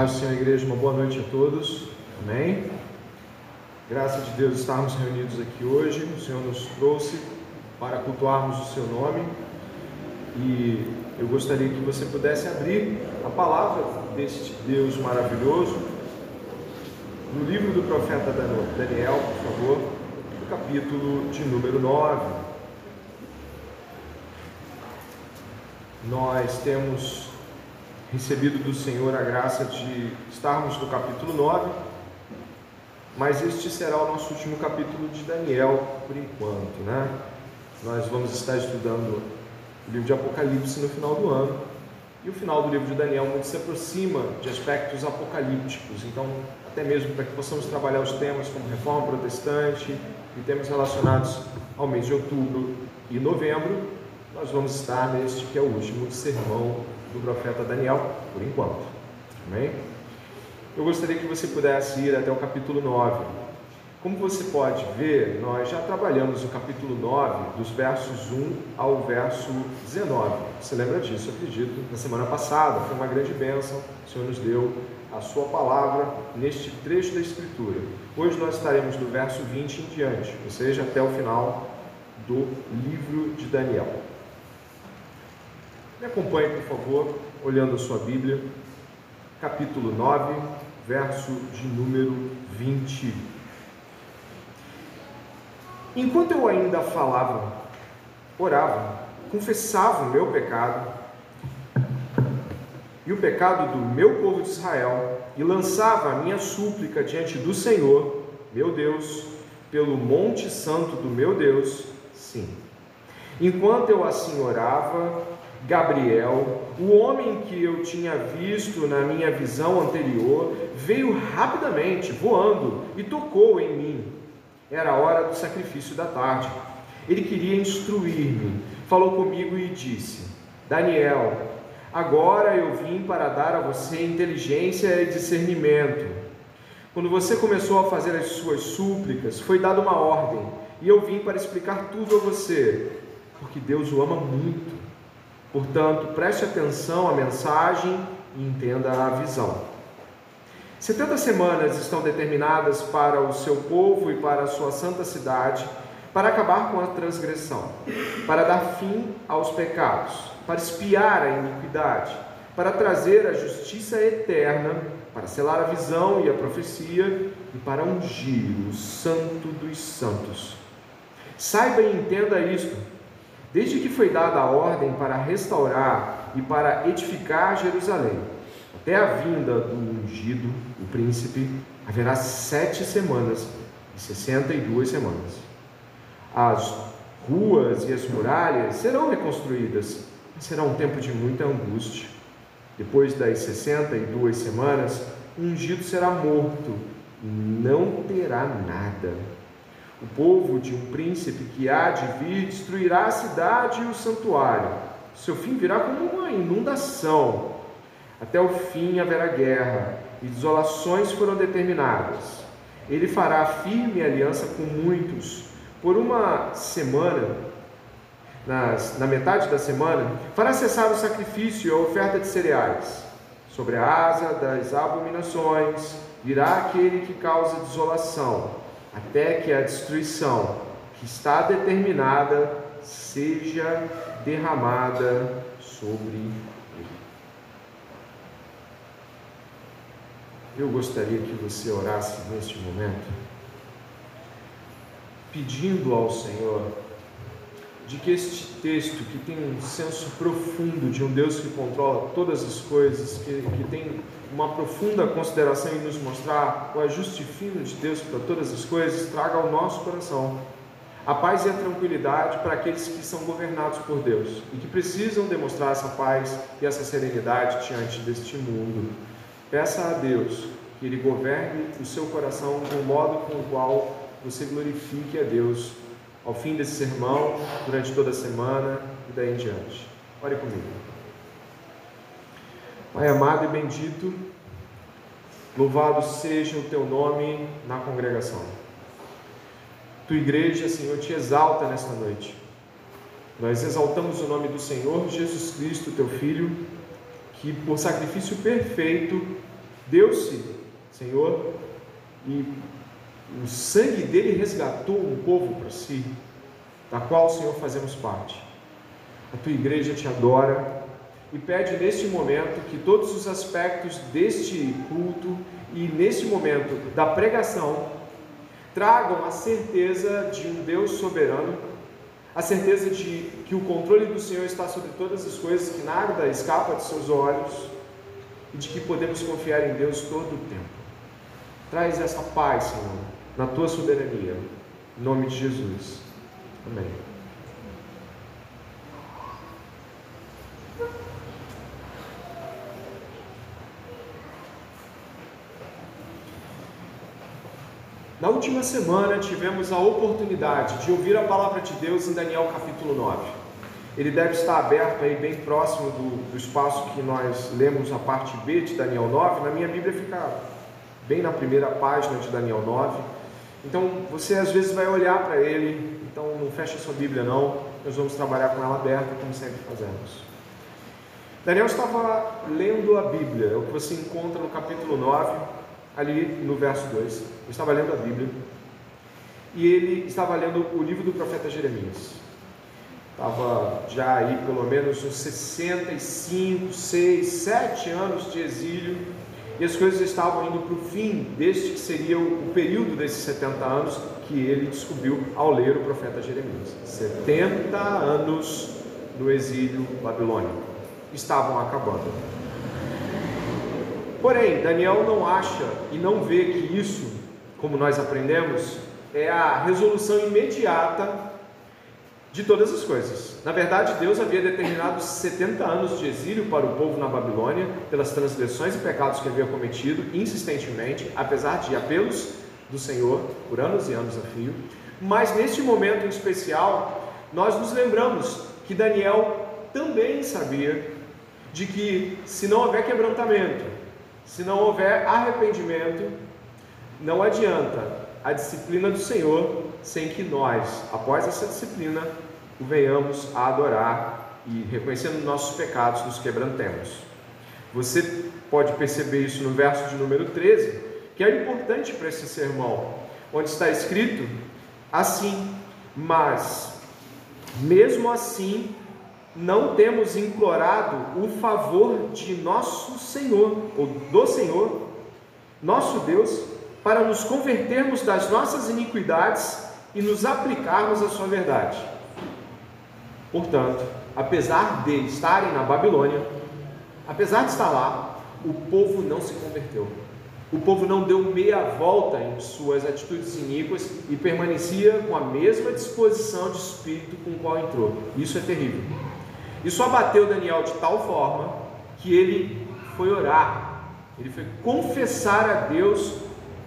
Paz do Senhor, igreja, uma boa noite a todos. Amém. Graças de Deus estarmos reunidos aqui hoje. O Senhor nos trouxe para cultuarmos o seu nome. E eu gostaria que você pudesse abrir a palavra deste Deus maravilhoso no livro do profeta Daniel, por favor, no capítulo de número 9. Nós temos recebido do Senhor a graça de estarmos no capítulo 9, mas este será o nosso último capítulo de Daniel por enquanto, né? Nós vamos estar estudando o livro de Apocalipse no final do ano, e o final do livro de Daniel muito se aproxima de aspectos apocalípticos, então, até mesmo para que possamos trabalhar os temas como reforma protestante e temas relacionados ao mês de outubro e novembro, nós vamos estar neste que é o último sermão do profeta Daniel, por enquanto. Amém? Eu gostaria que você pudesse ir até o capítulo 9. Como você pode ver, nós já trabalhamos o capítulo 9, dos versos 1 ao verso 19. Você lembra disso, acredito, na semana passada. Foi uma grande bênção. O Senhor nos deu a sua palavra neste trecho da Escritura. Hoje nós estaremos do verso 20 em diante, ou seja, até o final do livro de Daniel. Me acompanhe, por favor, olhando a sua Bíblia, capítulo 9, verso de número 20. Enquanto eu ainda falava, orava, confessava o meu pecado e o pecado do meu povo de Israel, e lançava a minha súplica diante do Senhor, meu Deus, pelo monte santo do meu Deus, sim. Enquanto eu assim orava, Gabriel, o homem que eu tinha visto na minha visão anterior, veio rapidamente, voando, e tocou em mim. Era a hora do sacrifício da tarde. Ele queria instruir-me, falou comigo e disse: Daniel, agora eu vim para dar a você inteligência e discernimento. Quando você começou a fazer as suas súplicas, foi dada uma ordem, e eu vim para explicar tudo a você, porque Deus o ama muito Portanto, preste atenção à mensagem e entenda a visão. 70 semanas estão determinadas para o seu povo e para a sua santa cidade, para acabar com a transgressão, para dar fim aos pecados, para espiar a iniquidade, para trazer a justiça eterna, para selar a visão e a profecia e para ungir o santo dos santos. Saiba e entenda isto Desde que foi dada a ordem para restaurar e para edificar Jerusalém, até a vinda do ungido, o príncipe, haverá sete semanas e sessenta e duas semanas. As ruas e as muralhas serão reconstruídas, mas será um tempo de muita angústia. Depois das sessenta e duas semanas, o ungido será morto e não terá nada o povo de um príncipe que há de vir destruirá a cidade e o santuário. Seu fim virá como uma inundação. Até o fim haverá guerra, e desolações foram determinadas. Ele fará firme aliança com muitos. Por uma semana, nas, na metade da semana, fará cessar o sacrifício e a oferta de cereais. Sobre a asa das abominações virá aquele que causa desolação até que a destruição que está determinada seja derramada sobre ele. Eu gostaria que você orasse neste momento, pedindo ao Senhor de que este texto, que tem um senso profundo de um Deus que controla todas as coisas, que, que tem uma profunda consideração em nos mostrar o ajuste fino de Deus para todas as coisas, traga ao nosso coração a paz e a tranquilidade para aqueles que são governados por Deus e que precisam demonstrar essa paz e essa serenidade diante deste mundo. Peça a Deus que Ele governe o seu coração um modo com o qual você glorifique a Deus ao fim desse sermão, durante toda a semana e daí em diante. Ore comigo. Pai amado e bendito, louvado seja o teu nome na congregação. Tua igreja, Senhor, te exalta nesta noite. Nós exaltamos o nome do Senhor Jesus Cristo, teu Filho, que por sacrifício perfeito Deu-se, Senhor, e o sangue dele resgatou um povo para si, da qual, Senhor, fazemos parte. A tua igreja te adora e pede neste momento que todos os aspectos deste culto e neste momento da pregação tragam a certeza de um Deus soberano, a certeza de que o controle do Senhor está sobre todas as coisas, que nada escapa de seus olhos e de que podemos confiar em Deus todo o tempo. Traz essa paz, Senhor, na tua soberania. Em nome de Jesus. Amém. Na última semana tivemos a oportunidade de ouvir a palavra de Deus em Daniel capítulo 9. Ele deve estar aberto aí bem próximo do, do espaço que nós lemos a parte B de Daniel 9. Na minha Bíblia fica bem na primeira página de Daniel 9. Então você às vezes vai olhar para ele, então não feche a sua Bíblia não, nós vamos trabalhar com ela aberta como sempre fazemos. Daniel estava lendo a Bíblia, é o que você encontra no capítulo 9, ali no verso 2. Ele estava lendo a Bíblia e ele estava lendo o livro do profeta Jeremias. Estava já aí pelo menos uns 65, 6, 7 anos de exílio e as coisas estavam indo para o fim deste que seria o período desses 70 anos que ele descobriu ao ler o profeta Jeremias. 70 anos no exílio babilônico estavam acabando. Porém, Daniel não acha e não vê que isso, como nós aprendemos, é a resolução imediata de todas as coisas. Na verdade, Deus havia determinado 70 anos de exílio para o povo na Babilônia, pelas transgressões e pecados que havia cometido insistentemente, apesar de apelos do Senhor por anos e anos a fio. Mas neste momento em especial, nós nos lembramos que Daniel também sabia de que se não houver quebrantamento, se não houver arrependimento, não adianta a disciplina do Senhor sem que nós, após essa disciplina, o venhamos a adorar e, reconhecendo nossos pecados, nos quebrantemos. Você pode perceber isso no verso de número 13, que é importante para esse sermão, onde está escrito assim: Mas, mesmo assim, não temos implorado o favor de nosso Senhor, ou do Senhor, nosso Deus, para nos convertermos das nossas iniquidades e nos aplicarmos à sua verdade. Portanto, apesar de estarem na Babilônia, apesar de estar lá, o povo não se converteu. O povo não deu meia volta em suas atitudes iníquas e permanecia com a mesma disposição de espírito com qual entrou. Isso é terrível. Isso abateu Daniel de tal forma que ele foi orar, ele foi confessar a Deus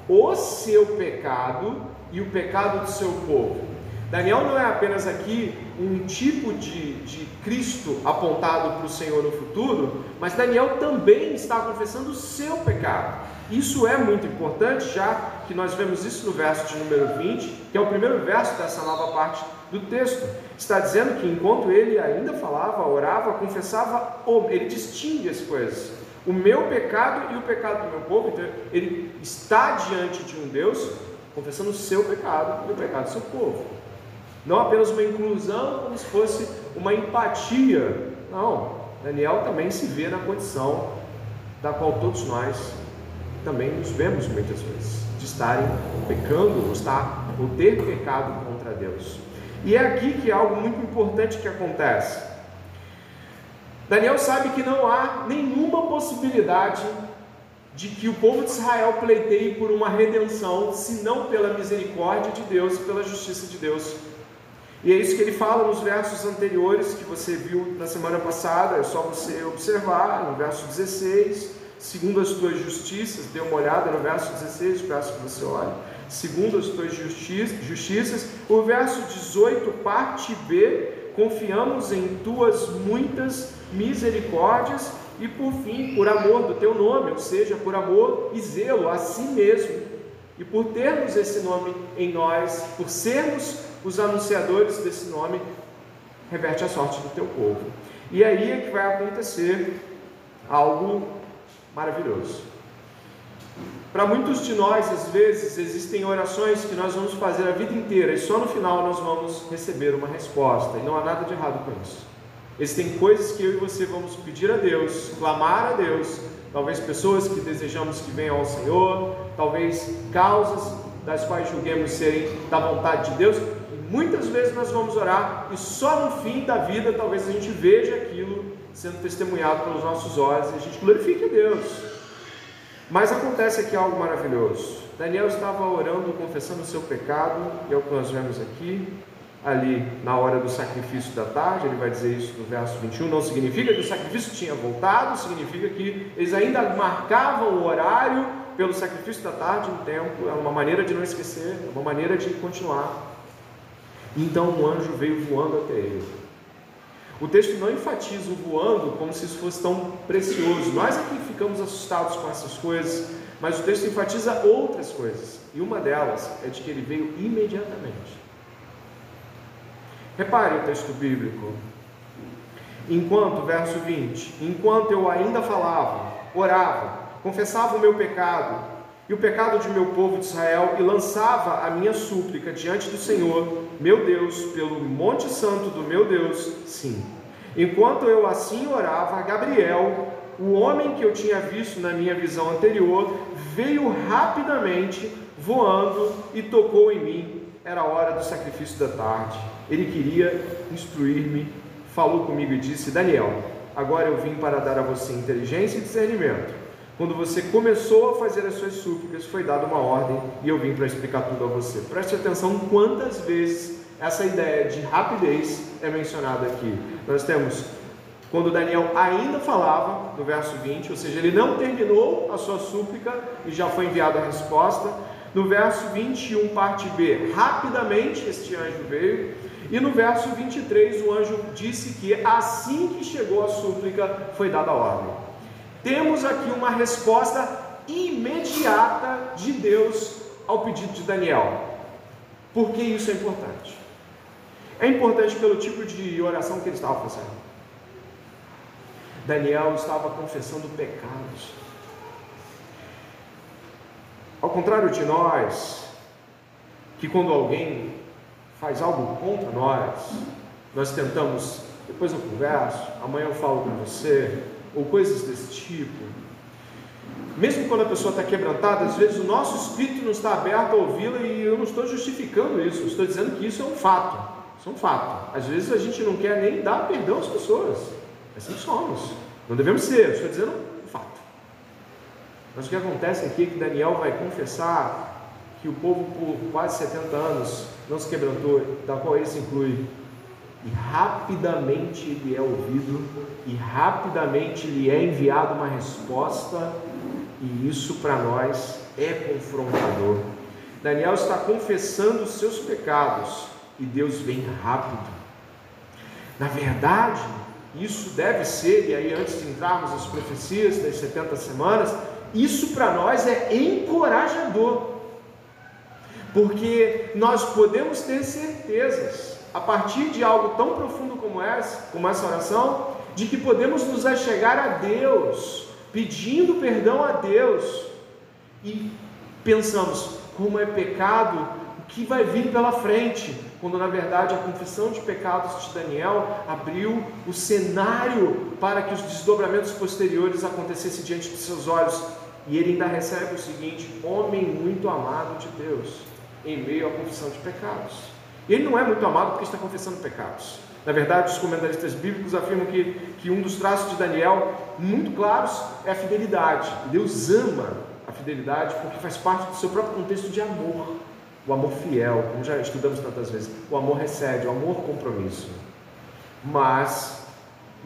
o seu pecado e o pecado do seu povo. Daniel não é apenas aqui um tipo de, de Cristo apontado para o Senhor no futuro, mas Daniel também está confessando o seu pecado. Isso é muito importante, já que nós vemos isso no verso de número 20, que é o primeiro verso dessa nova parte do texto. Está dizendo que enquanto ele ainda falava, orava, confessava, ele distingue as coisas. O meu pecado e o pecado do meu povo, então ele está diante de um Deus confessando o seu pecado e o pecado do seu povo. Não apenas uma inclusão, como se fosse uma empatia. Não, Daniel também se vê na condição da qual todos nós também nos vemos muitas vezes, de estarem pecando ou, estar, ou ter pecado contra Deus. E é aqui que algo muito importante que acontece. Daniel sabe que não há nenhuma possibilidade de que o povo de Israel pleiteie por uma redenção, senão pela misericórdia de Deus e pela justiça de Deus. E é isso que ele fala nos versos anteriores que você viu na semana passada, é só você observar, no verso 16, segundo as tuas justiças, dê uma olhada no verso 16, peço que você olhe, segundo as tuas justiças, o verso 18, parte B, confiamos em tuas muitas misericórdias e por fim, por amor do teu nome, ou seja, por amor e zelo a si mesmo, e por termos esse nome em nós, por sermos os anunciadores desse nome, reverte a sorte do teu povo. E aí é que vai acontecer algo maravilhoso. Para muitos de nós, às vezes, existem orações que nós vamos fazer a vida inteira e só no final nós vamos receber uma resposta, e não há nada de errado com isso. Existem coisas que eu e você vamos pedir a Deus, clamar a Deus, talvez pessoas que desejamos que venham ao Senhor, talvez causas das quais julguemos serem da vontade de Deus, e muitas vezes nós vamos orar e só no fim da vida talvez a gente veja aquilo sendo testemunhado pelos nossos olhos e a gente glorifique a Deus. Mas acontece aqui algo maravilhoso. Daniel estava orando, confessando o seu pecado, e é o que nós vemos aqui, ali na hora do sacrifício da tarde, ele vai dizer isso no verso 21. Não significa que o sacrifício tinha voltado, significa que eles ainda marcavam o horário pelo sacrifício da tarde no templo, é uma maneira de não esquecer, é uma maneira de continuar. Então um anjo veio voando até ele. O texto não enfatiza o voando como se isso fosse tão precioso. Nós aqui ficamos assustados com essas coisas, mas o texto enfatiza outras coisas. E uma delas é de que ele veio imediatamente. Repare o texto bíblico. Enquanto, verso 20: Enquanto eu ainda falava, orava, confessava o meu pecado e o pecado de meu povo de Israel e lançava a minha súplica diante do Senhor, meu Deus, pelo monte santo do meu Deus, sim. Enquanto eu assim orava, Gabriel, o homem que eu tinha visto na minha visão anterior, veio rapidamente voando e tocou em mim. Era a hora do sacrifício da tarde. Ele queria instruir-me, falou comigo e disse: Daniel, agora eu vim para dar a você inteligência e discernimento quando você começou a fazer as suas súplicas, foi dada uma ordem e eu vim para explicar tudo a você. Preste atenção quantas vezes essa ideia de rapidez é mencionada aqui. Nós temos quando Daniel ainda falava, no verso 20, ou seja, ele não terminou a sua súplica e já foi enviada a resposta. No verso 21, parte B, rapidamente este anjo veio. E no verso 23, o anjo disse que assim que chegou a súplica, foi dada a ordem. Temos aqui uma resposta imediata de Deus ao pedido de Daniel. Por que isso é importante? É importante pelo tipo de oração que ele estava fazendo. Daniel estava confessando pecados. Ao contrário de nós, que quando alguém faz algo contra nós, nós tentamos, depois eu converso, amanhã eu falo com você, ou coisas desse tipo. Mesmo quando a pessoa está quebrantada, às vezes o nosso espírito não está aberto a ouvi-la e eu não estou justificando isso, estou dizendo que isso é um fato. Isso é um fato. Às vezes a gente não quer nem dar perdão às pessoas. Assim somos. Não devemos ser, estou dizendo um fato. Mas o que acontece aqui é que Daniel vai confessar que o povo por quase 70 anos não se quebrantou, da qual ele se inclui, e rapidamente ele é ouvido, e rapidamente lhe é enviada uma resposta, e isso para nós é confrontador. Daniel está confessando os seus pecados, e Deus vem rápido. Na verdade, isso deve ser, e aí antes de entrarmos nas profecias das 70 semanas, isso para nós é encorajador, porque nós podemos ter certezas a partir de algo tão profundo como essa, como essa oração, de que podemos nos achegar a Deus, pedindo perdão a Deus, e pensamos, como é pecado, o que vai vir pela frente, quando na verdade a confissão de pecados de Daniel abriu o cenário para que os desdobramentos posteriores acontecessem diante de seus olhos. E ele ainda recebe o seguinte: homem muito amado de Deus, em meio à confissão de pecados. Ele não é muito amado porque está confessando pecados. Na verdade, os comentaristas bíblicos afirmam que, que um dos traços de Daniel, muito claros, é a fidelidade. Deus ama a fidelidade porque faz parte do seu próprio contexto de amor. O amor fiel, como já estudamos tantas vezes. O amor recebe, o amor compromisso. Mas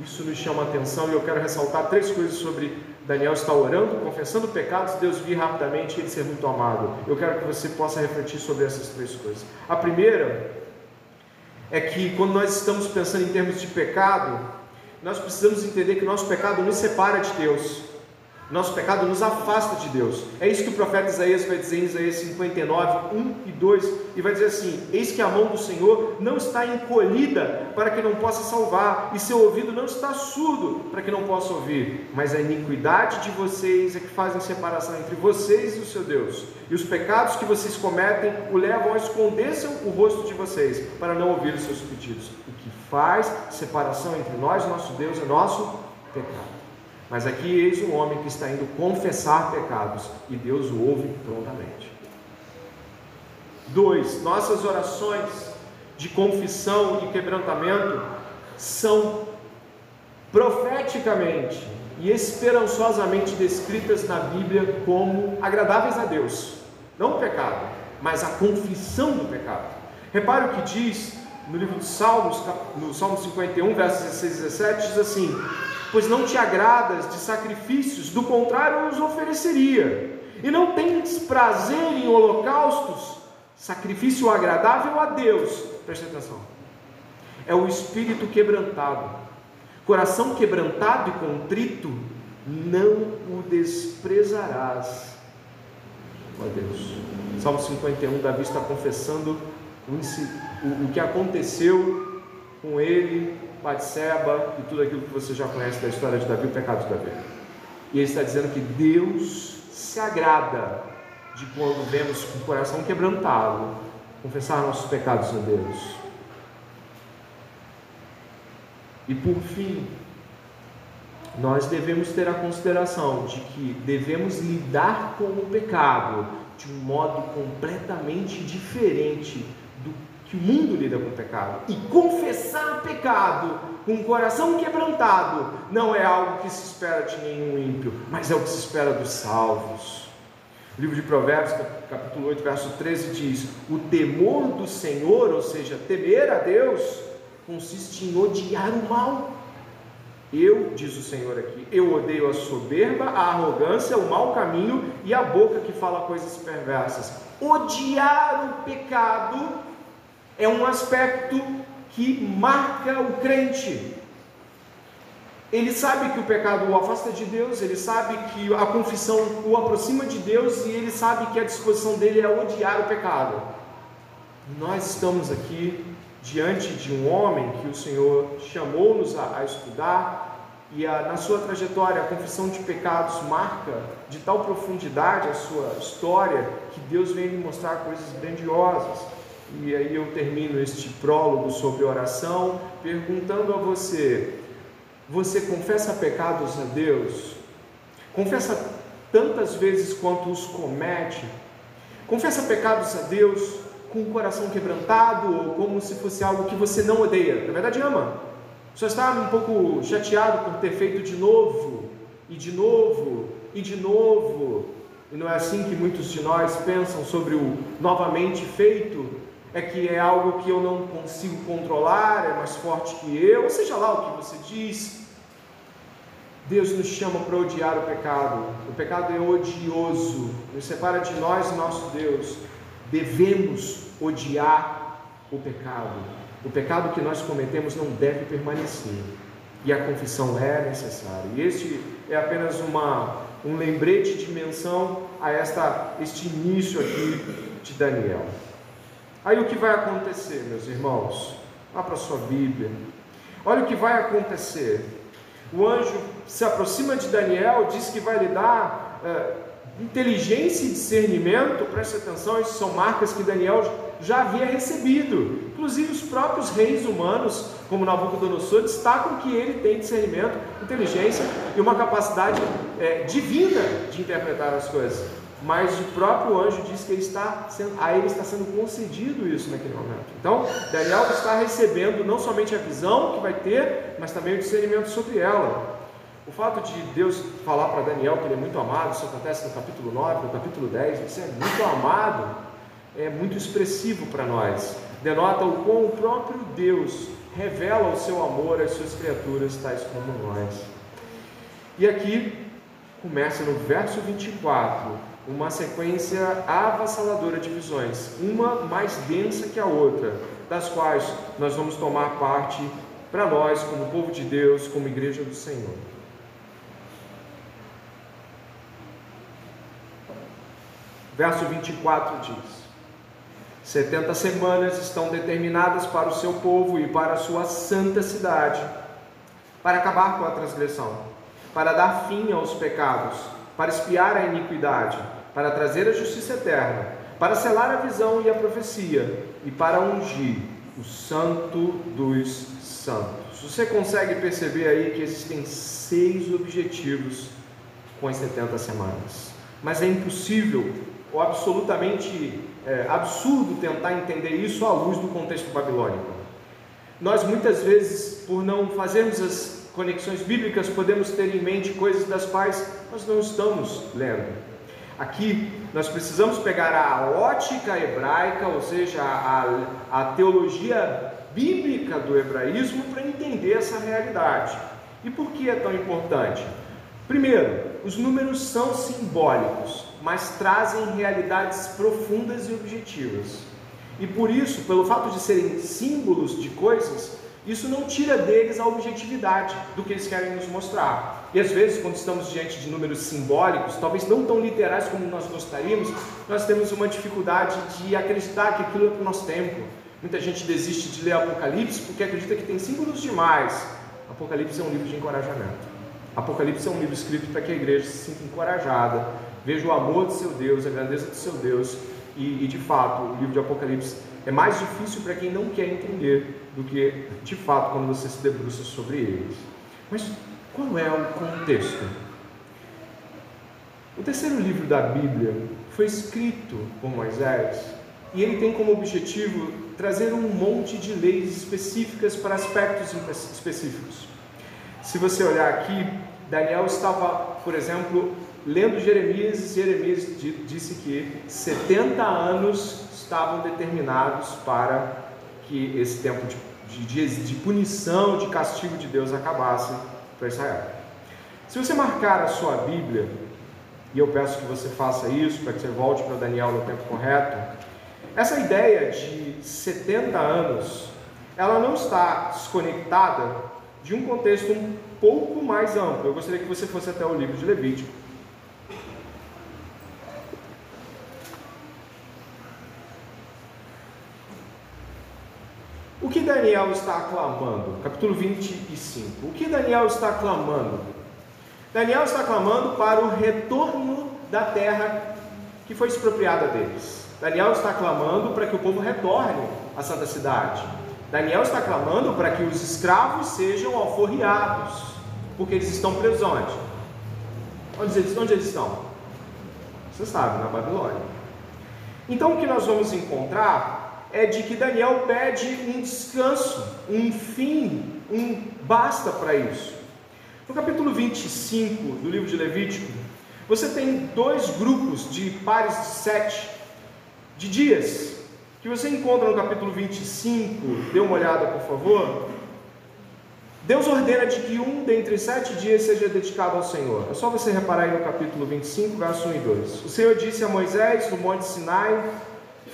isso nos chama a atenção e eu quero ressaltar três coisas sobre Daniel estar orando, confessando pecados, Deus vir rapidamente e ele ser muito amado. Eu quero que você possa refletir sobre essas três coisas. A primeira é que quando nós estamos pensando em termos de pecado, nós precisamos entender que o nosso pecado nos separa de Deus. Nosso pecado nos afasta de Deus. É isso que o profeta Isaías vai dizer em Isaías 59, 1 e 2, e vai dizer assim: Eis que a mão do Senhor não está encolhida para que não possa salvar, e seu ouvido não está surdo para que não possa ouvir, mas a iniquidade de vocês é que fazem separação entre vocês e o seu Deus, e os pecados que vocês cometem o levam a esconder o rosto de vocês para não ouvir os seus pedidos. O que faz separação entre nós e nosso Deus é nosso pecado. Mas aqui eis um homem que está indo confessar pecados e Deus o ouve prontamente. Dois, nossas orações de confissão e quebrantamento são profeticamente e esperançosamente descritas na Bíblia como agradáveis a Deus. Não o pecado, mas a confissão do pecado. Repare o que diz no livro de Salmos, no Salmo 51, versos 16 e 17, diz assim: pois não te agradas de sacrifícios, do contrário eu os ofereceria. E não tens prazer em holocaustos, sacrifício agradável a Deus. Preste atenção. É o espírito quebrantado. Coração quebrantado e contrito, não o desprezarás. Ó Deus. Salmo 51, Davi está confessando o, o que aconteceu com ele Batseba e tudo aquilo que você já conhece da história de Davi, o pecado de Davi. E ele está dizendo que Deus se agrada de quando vemos com o coração quebrantado confessar nossos pecados a Deus. E por fim, nós devemos ter a consideração de que devemos lidar com o pecado de um modo completamente diferente que o mundo lida com o pecado. E confessar pecado com o coração quebrantado não é algo que se espera de nenhum ímpio, mas é o que se espera dos salvos. O livro de Provérbios, capítulo 8, verso 13 diz: O temor do Senhor, ou seja, temer a Deus, consiste em odiar o mal. Eu, diz o Senhor aqui, eu odeio a soberba, a arrogância, o mau caminho e a boca que fala coisas perversas. Odiar o pecado é um aspecto que marca o crente. Ele sabe que o pecado o afasta de Deus, ele sabe que a confissão o aproxima de Deus e ele sabe que a disposição dele é odiar o pecado. Nós estamos aqui diante de um homem que o Senhor chamou-nos a, a, estudar e a, na sua trajetória a confissão de pecados marca de tal profundidade a sua história que Deus vem lhe mostrar coisas grandiosas. E aí eu termino este prólogo sobre oração perguntando a você: você confessa pecados a Deus? Confessa tantas vezes quanto os comete? Confessa pecados a Deus com o coração quebrantado ou como se fosse algo que você não odeia? Na verdade, ama. Só está um pouco chateado por ter feito de novo, e de novo, e de novo. E não é assim que muitos de nós pensam sobre o novamente feito? É que é algo que eu não consigo controlar, é mais forte que eu, ou seja lá o que você diz. Deus nos chama para odiar o pecado. O pecado é odioso, nos separa de nós e nosso Deus. Devemos odiar o pecado. O pecado que nós cometemos não deve permanecer. E a confissão é necessária. E este é apenas uma, um lembrete de menção a esta, este início aqui de Daniel. Aí o que vai acontecer, meus irmãos? Vá para a sua Bíblia. Olha o que vai acontecer. O anjo se aproxima de Daniel, diz que vai lhe dar é, inteligência e discernimento. Preste atenção, isso são marcas que Daniel já havia recebido. Inclusive, os próprios reis humanos, como Nabucodonosor, destacam que ele tem discernimento, inteligência e uma capacidade é, divina de interpretar as coisas mas o próprio anjo diz que ele está sendo, a ele está sendo concedido isso naquele momento. Então, Daniel está recebendo não somente a visão que vai ter, mas também o discernimento sobre ela. O fato de Deus falar para Daniel que ele é muito amado, isso acontece no capítulo 9, no capítulo 10, você é muito amado, é muito expressivo para nós. Denota o quão o próprio Deus revela o seu amor às suas criaturas, tais como nós. E aqui começa no verso 24 uma sequência avassaladora de visões, uma mais densa que a outra, das quais nós vamos tomar parte para nós, como povo de Deus, como igreja do Senhor. Verso 24 diz: Setenta semanas estão determinadas para o seu povo e para a sua santa cidade, para acabar com a transgressão, para dar fim aos pecados, para espiar a iniquidade, para trazer a justiça eterna, para selar a visão e a profecia, e para ungir o santo dos santos. Você consegue perceber aí que existem seis objetivos com as 70 semanas. Mas é impossível ou absolutamente é, absurdo tentar entender isso à luz do contexto babilônico. Nós muitas vezes, por não fazermos as conexões bíblicas, podemos ter em mente coisas das quais nós não estamos lendo. Aqui nós precisamos pegar a ótica hebraica, ou seja, a, a teologia bíblica do hebraísmo, para entender essa realidade. E por que é tão importante? Primeiro, os números são simbólicos, mas trazem realidades profundas e objetivas. E por isso, pelo fato de serem símbolos de coisas, isso não tira deles a objetividade do que eles querem nos mostrar. E às vezes, quando estamos diante de números simbólicos, talvez não tão literais como nós gostaríamos, nós temos uma dificuldade de acreditar que aquilo é para o nosso tempo. Muita gente desiste de ler Apocalipse porque acredita que tem símbolos demais. Apocalipse é um livro de encorajamento. Apocalipse é um livro escrito para que a igreja se sinta encorajada, veja o amor de seu Deus, a grandeza de seu Deus, e, e de fato, o livro de Apocalipse é mais difícil para quem não quer entender do que, de fato, quando você se debruça sobre eles. Mas qual é o contexto? O terceiro livro da Bíblia foi escrito por Moisés e ele tem como objetivo trazer um monte de leis específicas para aspectos específicos. Se você olhar aqui, Daniel estava, por exemplo, lendo Jeremias e Jeremias disse que 70 anos estavam determinados para que esse tempo de, de, de punição, de castigo de Deus acabasse para Israel. Se você marcar a sua Bíblia, e eu peço que você faça isso para que você volte para Daniel no tempo correto, essa ideia de 70 anos, ela não está desconectada de um contexto um pouco mais amplo. Eu gostaria que você fosse até o livro de Levítico. O que Daniel está aclamando? Capítulo 25. O que Daniel está aclamando? Daniel está clamando para o retorno da terra que foi expropriada deles. Daniel está clamando para que o povo retorne à santa cidade. Daniel está clamando para que os escravos sejam alforriados, porque eles estão presos onde? Onde eles, onde eles estão? Você sabe, na Babilônia. Então o que nós vamos encontrar é de que Daniel pede um descanso, um fim, um basta para isso. No capítulo 25 do livro de Levítico, você tem dois grupos de pares de sete de dias que você encontra no capítulo 25, dê uma olhada por favor. Deus ordena de que um dentre sete dias seja dedicado ao Senhor. É só você reparar aí no capítulo 25, verso 1 e 2. O Senhor disse a Moisés no monte Sinai: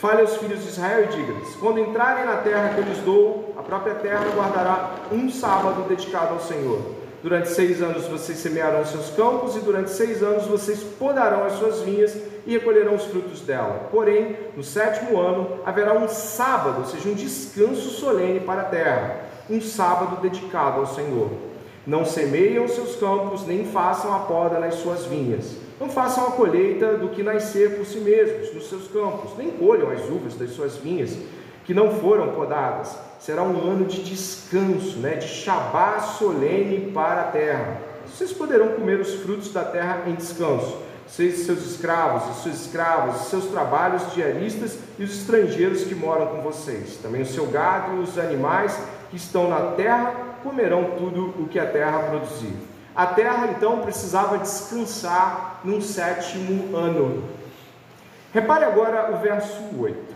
Fale aos filhos de Israel e diga-lhes: Quando entrarem na terra que eu lhes dou, a própria terra guardará um sábado dedicado ao Senhor. Durante seis anos vocês semearão seus campos, e durante seis anos vocês podarão as suas vinhas e recolherão os frutos dela. Porém, no sétimo ano haverá um sábado, ou seja, um descanso solene para a terra, um sábado dedicado ao Senhor. Não semeiam seus campos, nem façam a poda nas suas vinhas. Não façam a colheita do que nascer por si mesmos nos seus campos, nem colham as uvas das suas vinhas que não foram podadas. Será um ano de descanso, né, de Shabá solene para a terra. Vocês poderão comer os frutos da terra em descanso. Vocês, seus escravos, e suas escravas, seus trabalhos diaristas e os estrangeiros que moram com vocês. Também o seu gado e os animais que estão na terra comerão tudo o que a terra produzir. A terra então precisava descansar num sétimo ano. Repare agora o verso 8.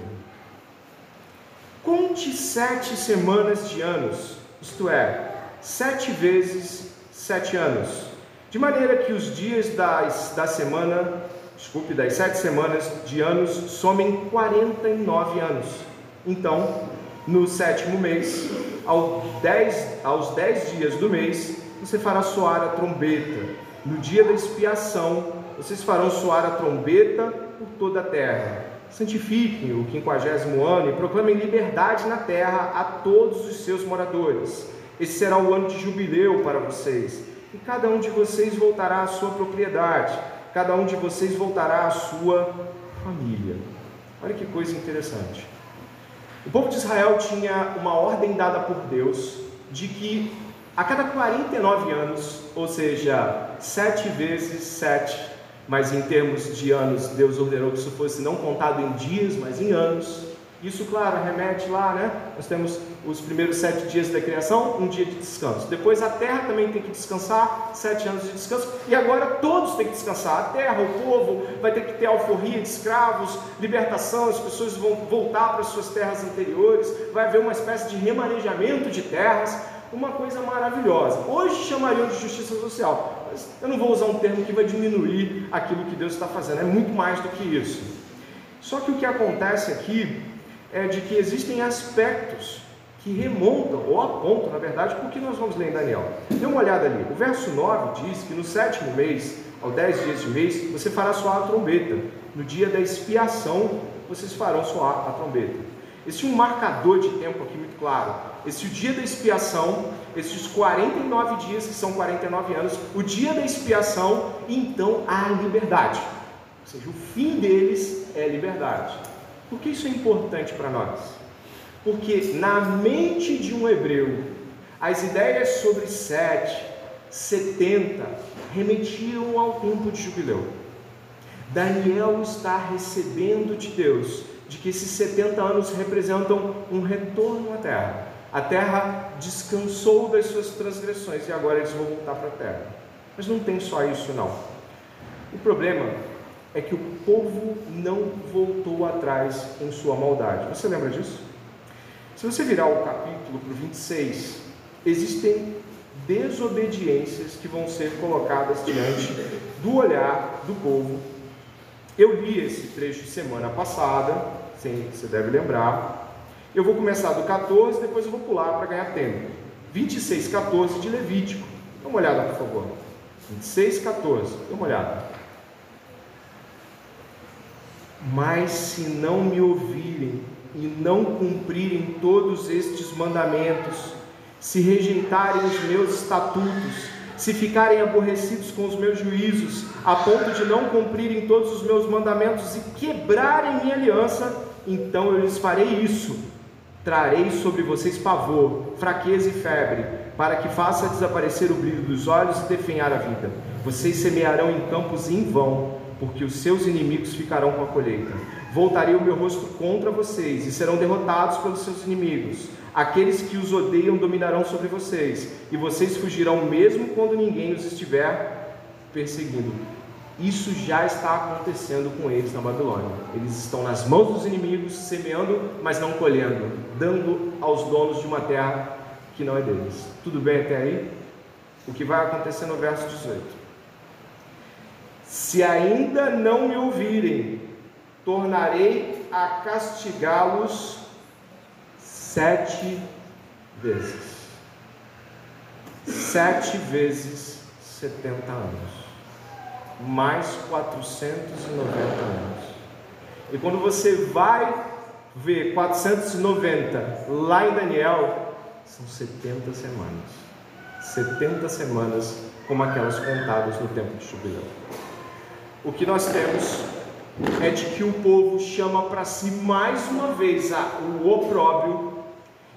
Conte sete semanas de anos, isto é, sete vezes sete anos, de maneira que os dias das, da semana, desculpe, das sete semanas de anos somem 49 anos. Então, no sétimo mês, ao dez, aos dez dias do mês, você fará soar a trombeta. No dia da expiação, vocês farão soar a trombeta por toda a terra. Santifiquem o quinquagésimo ano e proclamem liberdade na terra a todos os seus moradores. Esse será o ano de jubileu para vocês, e cada um de vocês voltará à sua propriedade, cada um de vocês voltará à sua família. Olha que coisa interessante. O povo de Israel tinha uma ordem dada por Deus de que a cada 49 anos, ou seja, sete vezes sete, mas em termos de anos, Deus ordenou que isso fosse não contado em dias, mas em anos. Isso, claro, remete lá, né? Nós temos os primeiros sete dias da criação, um dia de descanso. Depois a terra também tem que descansar, sete anos de descanso. E agora todos têm que descansar. A terra, o povo, vai ter que ter alforria de escravos, libertação, as pessoas vão voltar para suas terras anteriores, vai haver uma espécie de remanejamento de terras uma coisa maravilhosa. Hoje chamariam de justiça social, mas eu não vou usar um termo que vai diminuir aquilo que Deus está fazendo, é muito mais do que isso. Só que o que acontece aqui é de que existem aspectos que remontam, ou apontam, na verdade, para o que nós vamos ler em Daniel. Dê uma olhada ali. O verso 9 diz que no sétimo mês, ao dez dias de mês, você fará soar a trombeta. No dia da expiação, vocês farão soar a trombeta. Existe um marcador de tempo aqui muito claro. Esse o dia da expiação, esses 49 dias, que são 49 anos, o dia da expiação, então há liberdade. Ou seja, o fim deles é liberdade. Por que isso é importante para nós? Porque na mente de um hebreu, as ideias sobre 7, 70 remetiam ao tempo de jubileu. Daniel está recebendo de Deus de que esses 70 anos representam um retorno à terra. A terra descansou das suas transgressões e agora eles vão voltar para a terra. Mas não tem só isso, não. O problema é que o povo não voltou atrás em sua maldade. Você lembra disso? Se você virar o capítulo para o 26, existem desobediências que vão ser colocadas diante do olhar do povo eu li esse trecho semana passada, sim, você deve lembrar. Eu vou começar do 14, depois eu vou pular para ganhar tempo. 26, 14 de Levítico. Dá uma olhada, por favor. 26, 14. Dá uma olhada. Mas se não me ouvirem e não cumprirem todos estes mandamentos, se rejeitarem os meus estatutos, se ficarem aborrecidos com os meus juízos, a ponto de não cumprirem todos os meus mandamentos e quebrarem minha aliança, então eu lhes farei isso. Trarei sobre vocês pavor, fraqueza e febre, para que faça desaparecer o brilho dos olhos e definhar a vida. Vocês semearão em campos em vão, porque os seus inimigos ficarão com a colheita. Voltarei o meu rosto contra vocês e serão derrotados pelos seus inimigos. Aqueles que os odeiam dominarão sobre vocês, e vocês fugirão mesmo quando ninguém os estiver perseguindo. Isso já está acontecendo com eles na Babilônia. Eles estão nas mãos dos inimigos, semeando, mas não colhendo, dando aos donos de uma terra que não é deles. Tudo bem até aí? O que vai acontecer no verso 18? Se ainda não me ouvirem, tornarei a castigá-los sete vezes. Sete vezes 70 anos. Mais 490 anos. E quando você vai ver 490 lá em Daniel, são 70 semanas. 70 semanas como aquelas contadas no tempo de jubileu. O que nós temos é de que o povo chama para si mais uma vez o opróbrio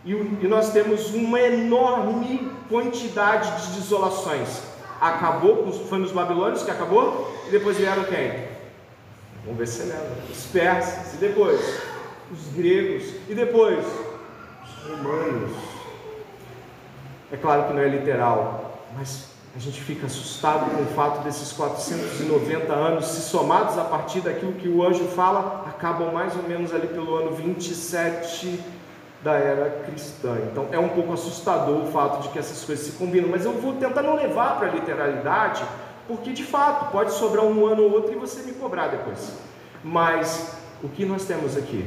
e, e nós temos uma enorme quantidade de desolações. Acabou, foi nos babilônios que acabou, e depois vieram quem? Vamos ver se lembra. Os persas, e depois os gregos, e depois os romanos. É claro que não é literal, mas a gente fica assustado com o fato desses 490 anos, se somados a partir daquilo que o anjo fala, acabam mais ou menos ali pelo ano 27 da era cristã. Então é um pouco assustador o fato de que essas coisas se combinam, mas eu vou tentar não levar para a literalidade, porque de fato pode sobrar um ano ou outro e você me cobrar depois. Mas o que nós temos aqui?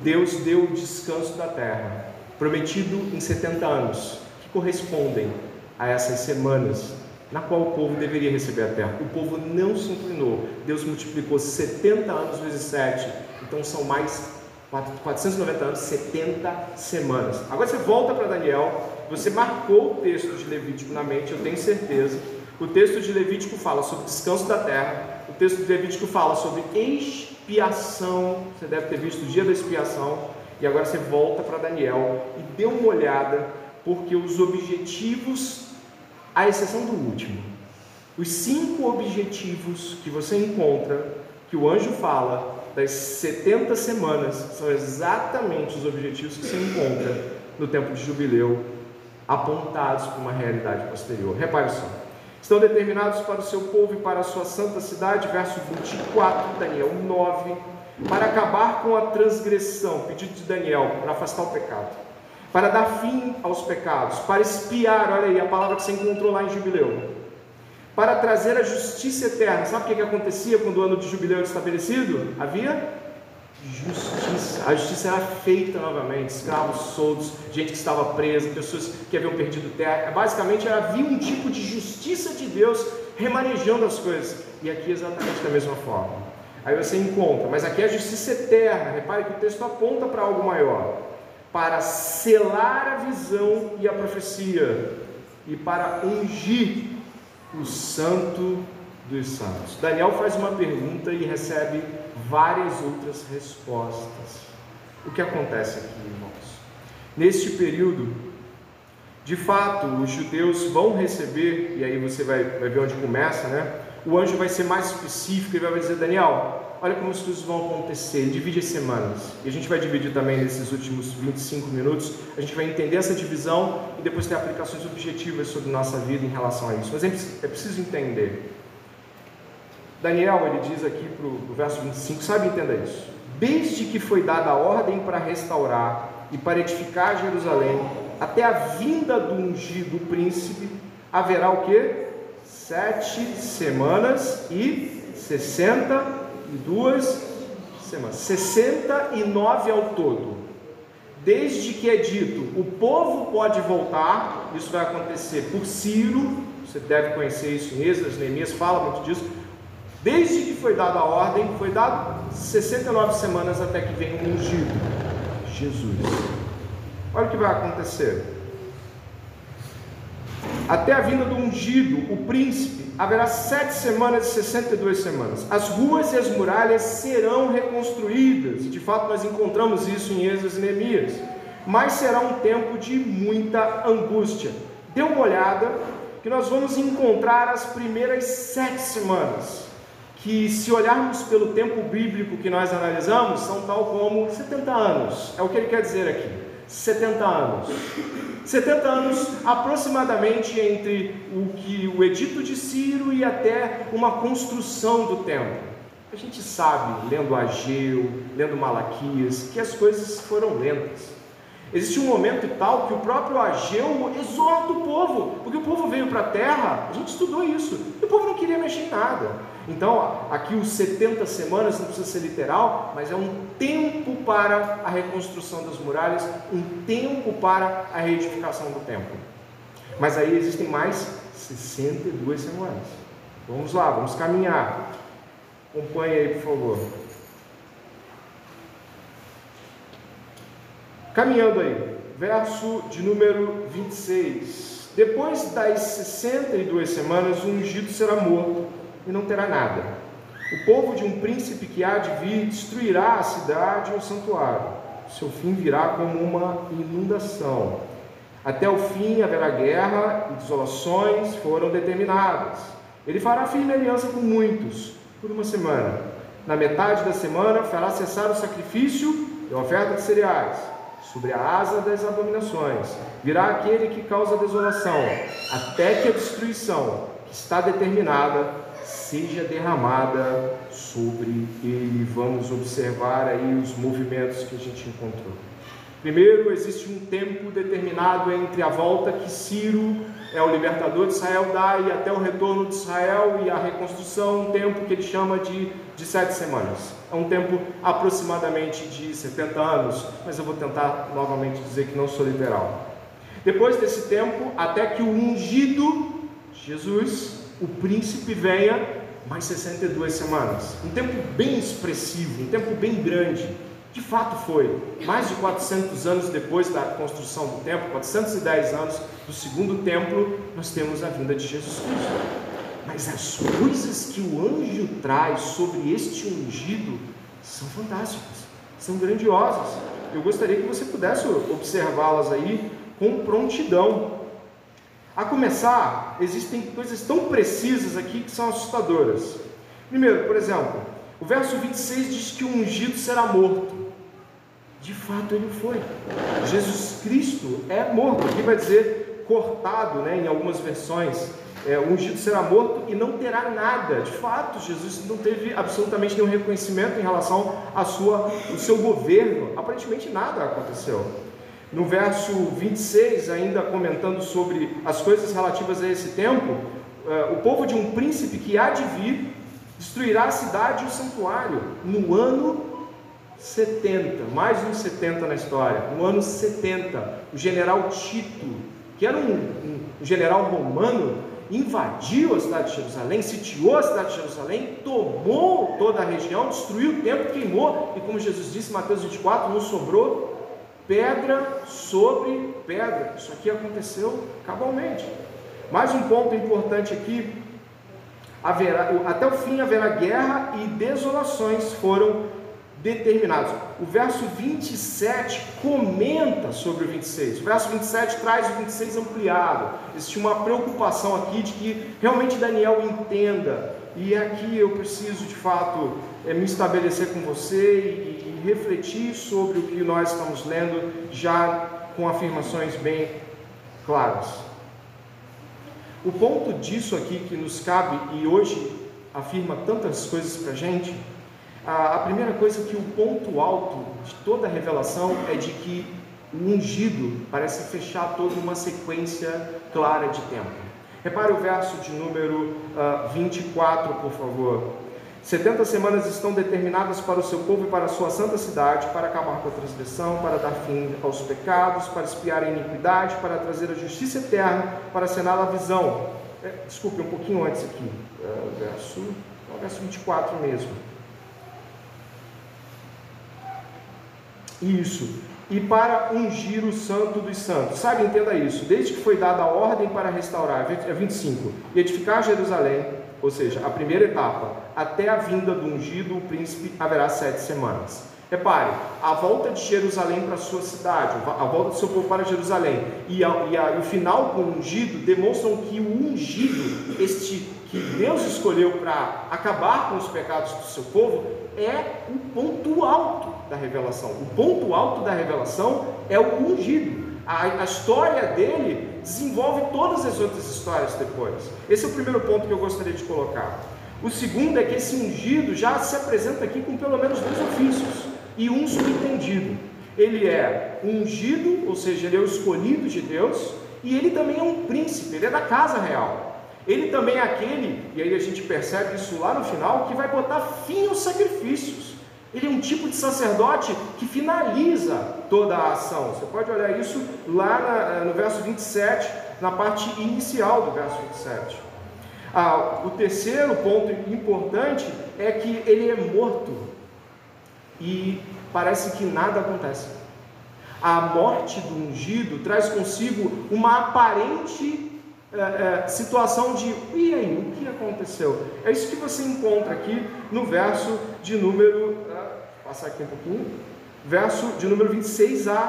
Deus deu o descanso da terra, prometido em 70 anos, que correspondem a essas semanas na qual o povo deveria receber a terra. O povo não se inclinou. Deus multiplicou 70 anos vezes 7. Então são mais 490 anos, 70 semanas. Agora você volta para Daniel, você marcou o texto de Levítico na mente, eu tenho certeza. O texto de Levítico fala sobre descanso da terra. O texto de Levítico fala sobre expiação. Você deve ter visto o dia da expiação. E agora você volta para Daniel e dê uma olhada, porque os objetivos à exceção do último. Os cinco objetivos que você encontra, que o anjo fala, das 70 semanas, são exatamente os objetivos que você encontra no tempo de jubileu, apontados para uma realidade posterior. Repare só. Estão determinados para o seu povo e para a sua santa cidade, verso 24, Daniel 9, para acabar com a transgressão, pedido de Daniel, para afastar o pecado para dar fim aos pecados, para espiar, olha aí a palavra que você encontrou lá em Jubileu, para trazer a justiça eterna. Sabe o que, que acontecia quando o ano de Jubileu era estabelecido? Havia justiça. A justiça era feita novamente, escravos soltos, gente que estava presa, pessoas que haviam perdido terra. Basicamente havia um tipo de justiça de Deus remanejando as coisas. E aqui exatamente da mesma forma. Aí você encontra, mas aqui é a justiça eterna. Repare que o texto aponta para algo maior para selar a visão e a profecia e para ungir o santo dos santos. Daniel faz uma pergunta e recebe várias outras respostas. O que acontece aqui, irmãos? Neste período, de fato, os judeus vão receber, e aí você vai, vai ver onde começa, né? O anjo vai ser mais específico e vai dizer: Daniel, olha como as coisas vão acontecer. Divide as semanas. E a gente vai dividir também nesses últimos 25 minutos. A gente vai entender essa divisão e depois ter aplicações objetivas sobre nossa vida em relação a isso. Mas é preciso entender. Daniel, ele diz aqui para o verso 25, sabe, entenda isso. Desde que foi dada a ordem para restaurar e para edificar Jerusalém, até a vinda do ungido príncipe, haverá o que? Sete semanas e sessenta duas semanas. 69 ao todo. Desde que é dito, o povo pode voltar, isso vai acontecer por Ciro, você deve conhecer isso em Esdras, Neemias fala muito disso. Desde que foi dada a ordem, foi dado 69 semanas até que venha o ungido, Jesus. Olha o que vai acontecer. Até a vinda do ungido, o príncipe, haverá sete semanas e sessenta e duas semanas. As ruas e as muralhas serão reconstruídas. De fato, nós encontramos isso em Êxodo e Neemias. Mas será um tempo de muita angústia. Dê uma olhada que nós vamos encontrar as primeiras sete semanas. Que, se olharmos pelo tempo bíblico que nós analisamos, são tal como 70 anos. É o que ele quer dizer aqui: 70 anos. 70 anos aproximadamente entre o que o edito de Ciro e até uma construção do templo. A gente sabe, lendo Ageu, lendo Malaquias, que as coisas foram lentas. Existe um momento tal que o próprio Ageu exorta o povo, porque o povo veio para a terra, a gente estudou isso, e o povo não queria mexer em nada. Então, aqui os 70 semanas não precisa ser literal, mas é um tempo para a reconstrução das muralhas, um tempo para a reedificação do templo. Mas aí existem mais 62 semanas. Vamos lá, vamos caminhar. Acompanhe aí, por favor. Caminhando aí, verso de número 26. Depois das 62 semanas, o ungido será morto e não terá nada. O povo de um príncipe que há de vir destruirá a cidade e o santuário. Seu fim virá como uma inundação. Até o fim haverá guerra e desolações foram determinadas. Ele fará firme aliança com muitos por uma semana. Na metade da semana fará cessar o sacrifício e a oferta de cereais. Sobre a asa das abominações virá aquele que causa desolação, até que a destruição que está determinada seja derramada sobre ele. Vamos observar aí os movimentos que a gente encontrou. Primeiro, existe um tempo determinado entre a volta que Ciro é o libertador de Israel dá e até o retorno de Israel e a reconstrução, um tempo que ele chama de, de sete semanas. É um tempo aproximadamente de 70 anos, mas eu vou tentar novamente dizer que não sou literal. Depois desse tempo, até que o ungido Jesus, o príncipe, venha mais 62 semanas. Um tempo bem expressivo, um tempo bem grande. De fato foi. Mais de 400 anos depois da construção do templo, 410 anos do segundo templo, nós temos a vinda de Jesus Cristo. Mas as coisas que o anjo traz sobre este ungido são fantásticas, são grandiosas. Eu gostaria que você pudesse observá-las aí com prontidão. A começar, existem coisas tão precisas aqui que são assustadoras. Primeiro, por exemplo, o verso 26 diz que o ungido será morto. De fato, ele foi. Jesus Cristo é morto. Aqui vai dizer cortado, né, em algumas versões. É, o ungido será morto e não terá nada. De fato, Jesus não teve absolutamente nenhum reconhecimento em relação ao seu governo. Aparentemente nada aconteceu. No verso 26, ainda comentando sobre as coisas relativas a esse tempo, é, o povo de um príncipe que há de vir destruirá a cidade e o santuário no ano 70, mais um 70 na história, no ano 70, o general Tito, que era um, um, um general romano, invadiu a cidade de Jerusalém, sitiou a cidade de Jerusalém, tomou toda a região, destruiu o templo, queimou, e como Jesus disse em Mateus 24, não sobrou pedra sobre pedra. Isso aqui aconteceu cabalmente. Mais um ponto importante aqui: haverá, até o fim haverá guerra e desolações foram determinados. O verso 27 comenta sobre o 26. O verso 27 traz o 26 ampliado. Existe uma preocupação aqui de que realmente Daniel entenda. E aqui eu preciso de fato é, me estabelecer com você e refletir sobre o que nós estamos lendo, já com afirmações bem claras. O ponto disso aqui que nos cabe e hoje afirma tantas coisas para a gente a, primeira coisa é que o ponto alto de toda a revelação é de que o ungido parece fechar toda uma sequência clara de tempo. Repare o verso de número uh, 24, por favor. 70 semanas estão determinadas para o seu povo e para a sua santa cidade, para acabar com a transgressão, para dar fim aos pecados, para espiar a iniquidade, para trazer a justiça eterna, para acenar a visão. É, desculpe, um pouquinho antes aqui, uh, verso, é verso 24 mesmo. Isso. E para ungir o santo dos santos. Sabe, entenda isso. Desde que foi dada a ordem para restaurar, é 25, e edificar Jerusalém, ou seja, a primeira etapa, até a vinda do ungido, o príncipe, haverá sete semanas. Repare, a volta de Jerusalém para a sua cidade, a volta do seu povo para Jerusalém e, a, e, a, e o final com o ungido demonstram que o ungido, este que Deus escolheu para acabar com os pecados do seu povo, é o ponto alto da revelação. O ponto alto da revelação é o ungido. A, a, história dele desenvolve todas as outras histórias depois. Esse é o primeiro ponto que eu gostaria de colocar. O segundo é que esse ungido já se apresenta aqui com pelo menos dois ofícios e um subentendido. Ele é ungido, ou seja, ele é o escolhido de Deus, e ele também é um príncipe, ele é da casa real. Ele também é aquele, e aí a gente percebe isso lá no final, que vai botar fim aos sacrifícios. Ele é um tipo de sacerdote que finaliza toda a ação. Você pode olhar isso lá eh, no verso 27, na parte inicial do verso 27. Ah, o terceiro ponto importante é que ele é morto e parece que nada acontece. A morte do ungido traz consigo uma aparente é, é, situação de e aí, o que aconteceu? É isso que você encontra aqui no verso de número. Uh, passar aqui um pouquinho. Verso de número 26a.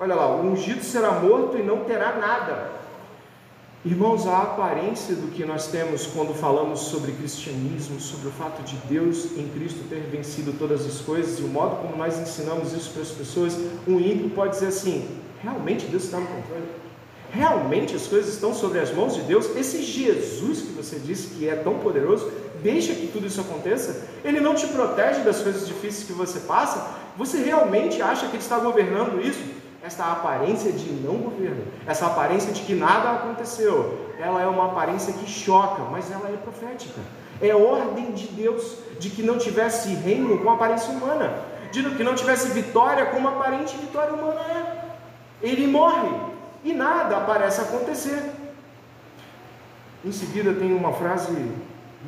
Olha lá, o ungido será morto e não terá nada. Irmãos, a aparência do que nós temos quando falamos sobre cristianismo, sobre o fato de Deus em Cristo ter vencido todas as coisas e o modo como nós ensinamos isso para as pessoas, um ímpio pode dizer assim: realmente Deus está no controle? Realmente as coisas estão sobre as mãos de Deus? Esse Jesus que você disse que é tão poderoso, deixa que tudo isso aconteça? Ele não te protege das coisas difíceis que você passa? Você realmente acha que ele está governando isso? Essa aparência de não governo, essa aparência de que nada aconteceu, ela é uma aparência que choca, mas ela é profética. É ordem de Deus de que não tivesse reino com aparência humana, de que não tivesse vitória como aparente vitória humana é. Ele morre, e nada parece acontecer. Em seguida, tem uma frase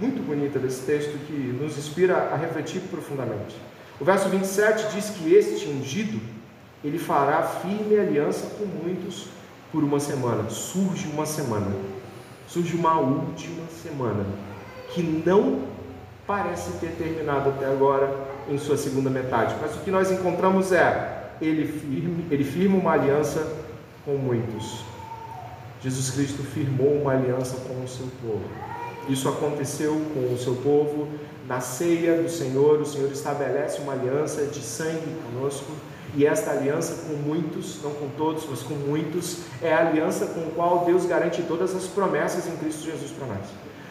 muito bonita desse texto que nos inspira a refletir profundamente. O verso 27 diz que este ungido, ele fará firme aliança com muitos por uma semana. Surge uma semana, surge uma última semana, que não parece ter terminado até agora em sua segunda metade. Mas o que nós encontramos é, ele, firme, ele firma uma aliança com muitos. Jesus Cristo firmou uma aliança com o seu povo. Isso aconteceu com o seu povo na ceia do Senhor. O Senhor estabelece uma aliança de sangue conosco. E esta aliança com muitos, não com todos, mas com muitos, é a aliança com a qual Deus garante todas as promessas em Cristo Jesus para nós.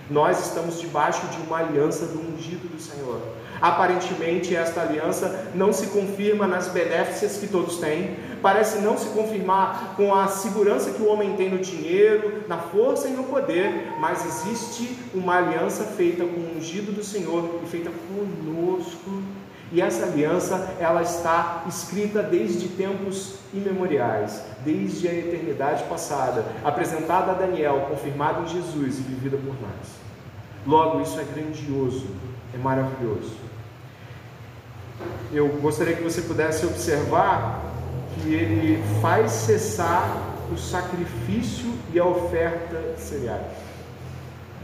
Nós estamos debaixo de uma aliança do ungido do Senhor. Aparentemente, esta aliança não se confirma nas benéficas que todos têm, parece não se confirmar com a segurança que o homem tem no dinheiro, na força e no poder, mas existe uma aliança feita com o ungido do Senhor e feita conosco. E essa aliança, ela está escrita desde tempos imemoriais, desde a eternidade passada, apresentada a Daniel, confirmada em Jesus e vivida por nós. Logo, isso é grandioso, é maravilhoso. Eu gostaria que você pudesse observar que ele faz cessar o sacrifício e a oferta cereais.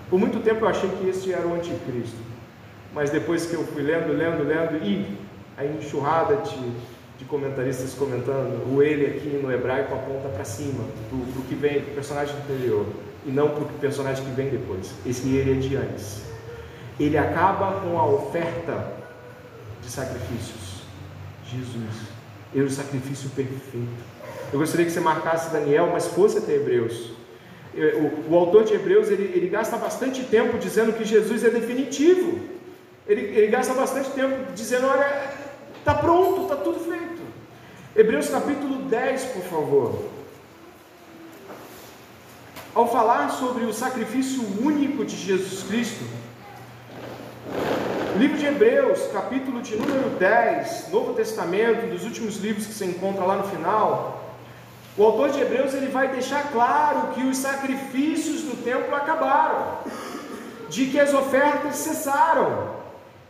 Por muito tempo eu achei que este era o anticristo, mas depois que eu fui lendo, lendo, lendo, e a enxurrada de, de comentaristas comentando, o ele aqui no hebraico aponta para cima, para o que vem, para o personagem anterior, e não para o personagem que vem depois. Esse ele é de antes. Ele acaba com a oferta de sacrifícios. Jesus ele é o sacrifício perfeito. Eu gostaria que você marcasse Daniel, mas fosse até Hebreus. O, o autor de Hebreus ele, ele, gasta bastante tempo dizendo que Jesus é definitivo. Ele, ele gasta bastante tempo dizendo: olha, está pronto, está tudo feito. Hebreus capítulo 10, por favor. Ao falar sobre o sacrifício único de Jesus Cristo, livro de Hebreus, capítulo de número 10, Novo Testamento, dos últimos livros que você encontra lá no final, o autor de Hebreus ele vai deixar claro que os sacrifícios do templo acabaram, de que as ofertas cessaram.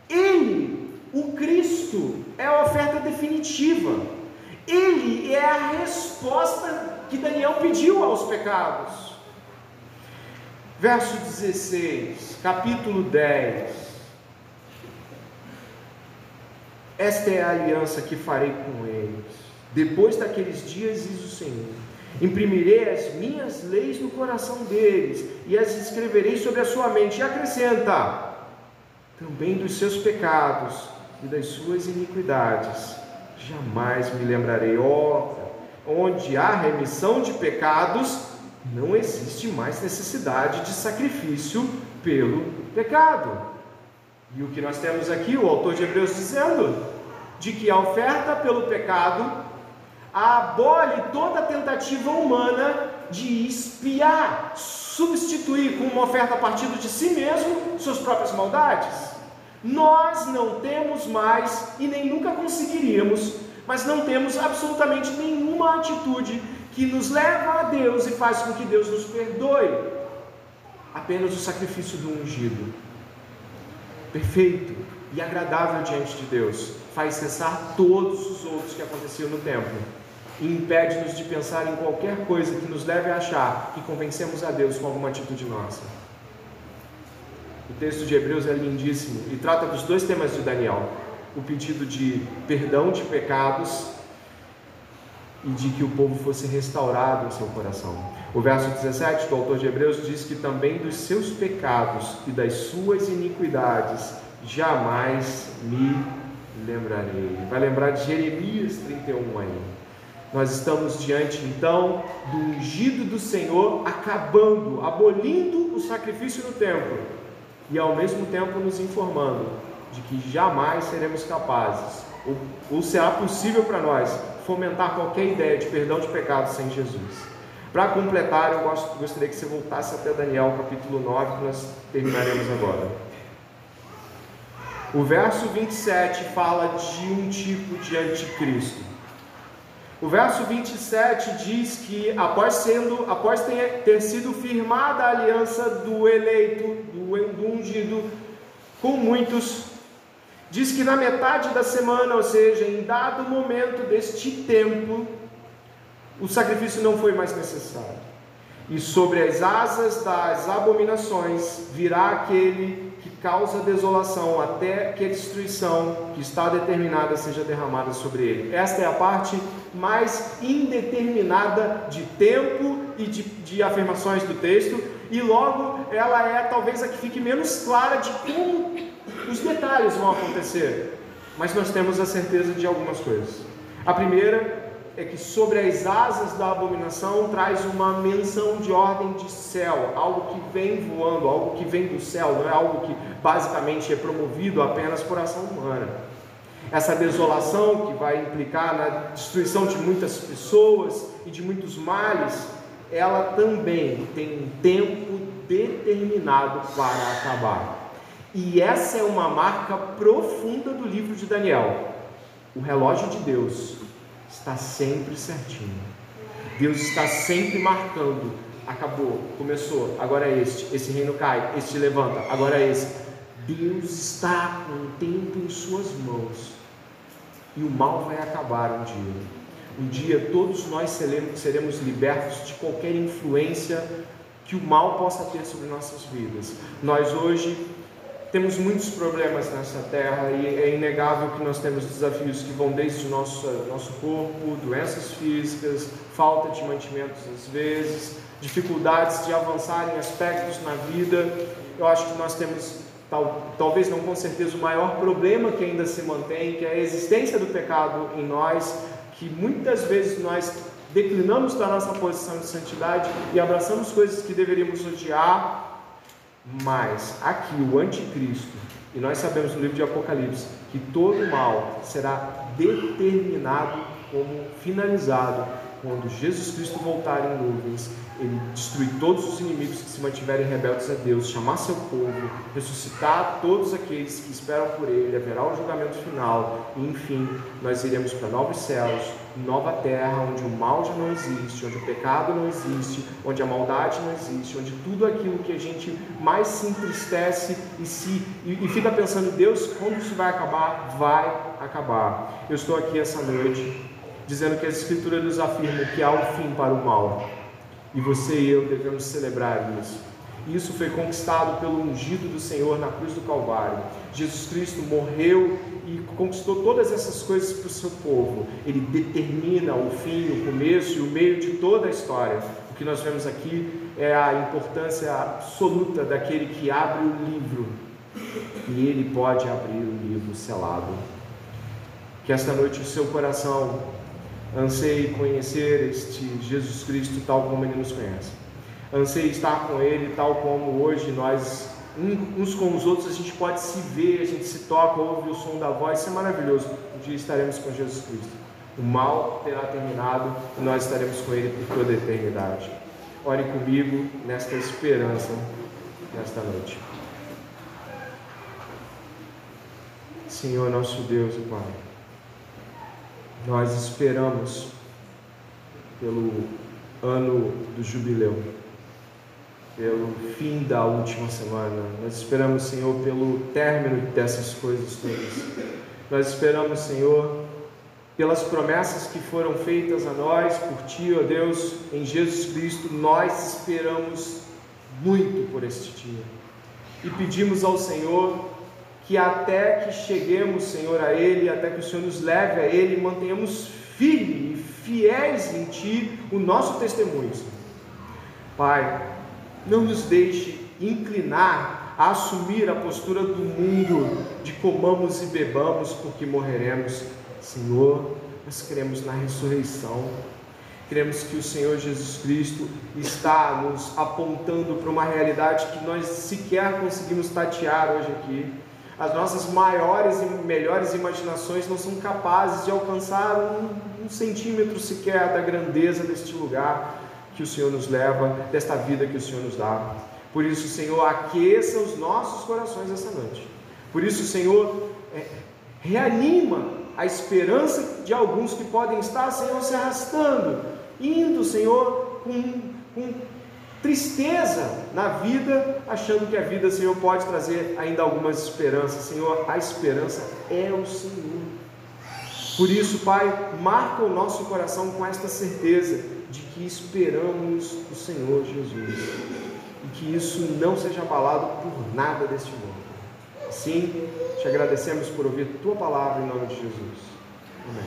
Ele, o Cristo, é a oferta definitiva. Ele é a resposta que Daniel pediu aos pecados. Verso 16, capítulo 10. Esta é a aliança que farei com eles. Depois daqueles dias, diz o Senhor: imprimirei as minhas leis no coração deles e as escreverei sobre a sua mente. E acrescenta: também dos seus pecados e das suas iniquidades. Jamais me lembrarei. Ó, onde há remissão de pecados, não existe mais necessidade de sacrifício pelo pecado. E o que nós temos aqui, o autor de Hebreus dizendo, de que a oferta pelo pecado abole toda tentativa humana de espiar, substituir com uma oferta a partir de si mesmo suas próprias maldades. Nós não temos mais e nem nunca conseguiríamos, mas não temos absolutamente nenhuma atitude que nos leva a Deus e faz com que Deus nos perdoe. Apenas o sacrifício do ungido perfeito e agradável diante de Deus, faz cessar todos os outros que aconteciam no templo e impede-nos de pensar em qualquer coisa que nos leve a achar que convencemos a Deus com alguma atitude nossa. O texto de Hebreus é lindíssimo e trata dos dois temas de Daniel: o pedido de perdão de pecados e de que o povo fosse restaurado em seu coração. O verso 17 do autor de Hebreus diz que também dos seus pecados e das suas iniquidades jamais me lembrarei. Vai lembrar de Jeremias 31 aí. Nós estamos diante então do ungido do Senhor acabando, abolindo o sacrifício no templo e ao mesmo tempo nos informando de que jamais seremos capazes, ou, ou será possível para nós, fomentar qualquer ideia de perdão de pecados sem Jesus. Para completar, eu gostaria que você voltasse até Daniel capítulo 9, que nós terminaremos agora. O verso 27 fala de um tipo de anticristo. O verso 27 diz que após, sendo, após ter, ter sido firmada a aliança do eleito, do, do ungido, com muitos, diz que na metade da semana, ou seja, em dado momento deste tempo, o sacrifício não foi mais necessário. E sobre as asas das abominações virá aquele que causa desolação, até que a destruição que está determinada seja derramada sobre ele. Esta é a parte mais indeterminada de tempo e de, de afirmações do texto, e logo ela é talvez a que fique menos clara de como os detalhes vão acontecer. Mas nós temos a certeza de algumas coisas. A primeira é que sobre as asas da abominação traz uma menção de ordem de céu, algo que vem voando, algo que vem do céu, não é algo que basicamente é promovido apenas por ação humana. Essa desolação que vai implicar na destruição de muitas pessoas e de muitos males, ela também tem um tempo determinado para acabar. E essa é uma marca profunda do livro de Daniel. O relógio de Deus está sempre certinho. Deus está sempre marcando. Acabou, começou, agora é este. Esse reino cai, este levanta, agora é esse. Deus está com o tempo em suas mãos. E o mal vai acabar um dia. Um dia todos nós seremos libertos de qualquer influência que o mal possa ter sobre nossas vidas. Nós hoje temos muitos problemas nessa terra e é inegável que nós temos desafios que vão desde o nosso, nosso corpo, doenças físicas, falta de mantimentos às vezes, dificuldades de avançar em aspectos na vida. Eu acho que nós temos, tal, talvez não com certeza, o maior problema que ainda se mantém, que é a existência do pecado em nós, que muitas vezes nós declinamos da nossa posição de santidade e abraçamos coisas que deveríamos odiar mas aqui o anticristo, e nós sabemos no livro de Apocalipse que todo mal será determinado como finalizado quando Jesus Cristo voltar em nuvens, ele destruir todos os inimigos que se mantiverem rebeldes a Deus, chamar seu povo, ressuscitar todos aqueles que esperam por ele, haverá o julgamento final, e enfim, nós iremos para novos céus, nova terra, onde o mal já não existe, onde o pecado não existe, onde a maldade não existe, onde tudo aquilo que a gente mais se entristece e, se, e, e fica pensando, Deus, quando isso vai acabar? Vai acabar. Eu estou aqui essa noite dizendo que as Escrituras nos afirmam que há um fim para o mal. E você e eu devemos celebrar isso. Isso foi conquistado pelo ungido do Senhor na cruz do Calvário. Jesus Cristo morreu e conquistou todas essas coisas para o seu povo. Ele determina o fim, o começo e o meio de toda a história. O que nós vemos aqui é a importância absoluta daquele que abre o livro. E ele pode abrir o livro selado. Que esta noite o seu coração anseie conhecer este Jesus Cristo tal como ele nos conhece. Anseie estar com ele tal como hoje nós uns com os outros a gente pode se ver, a gente se toca, ouve o som da voz, isso é maravilhoso. Um dia estaremos com Jesus Cristo. O mal terá terminado e nós estaremos com ele por toda a eternidade. Ore comigo nesta esperança, nesta noite. Senhor nosso Deus e Pai nós esperamos pelo ano do jubileu, pelo fim da última semana. Nós esperamos, Senhor, pelo término dessas coisas todas. Nós esperamos, Senhor, pelas promessas que foram feitas a nós por Ti, ó Deus, em Jesus Cristo. Nós esperamos muito por este dia e pedimos ao Senhor que até que cheguemos, Senhor, a Ele, até que o Senhor nos leve a Ele, mantenhamos firme e fiéis em Ti o nosso testemunho. Pai, não nos deixe inclinar a assumir a postura do mundo de comamos e bebamos porque morreremos. Senhor, nós cremos na ressurreição. Cremos que o Senhor Jesus Cristo está nos apontando para uma realidade que nós sequer conseguimos tatear hoje aqui as nossas maiores e melhores imaginações não são capazes de alcançar um, um centímetro sequer da grandeza deste lugar que o Senhor nos leva, desta vida que o Senhor nos dá. Por isso, Senhor, aqueça os nossos corações essa noite. Por isso, Senhor, é, reanima a esperança de alguns que podem estar, Senhor, se arrastando, indo, Senhor, com, com tristeza na vida, achando que a vida, Senhor, pode trazer ainda algumas esperanças. Senhor, a esperança é o Senhor. Por isso, Pai, marca o nosso coração com esta certeza que esperamos o Senhor Jesus e que isso não seja abalado por nada deste mundo. Sim, te agradecemos por ouvir tua palavra em nome de Jesus. Amém.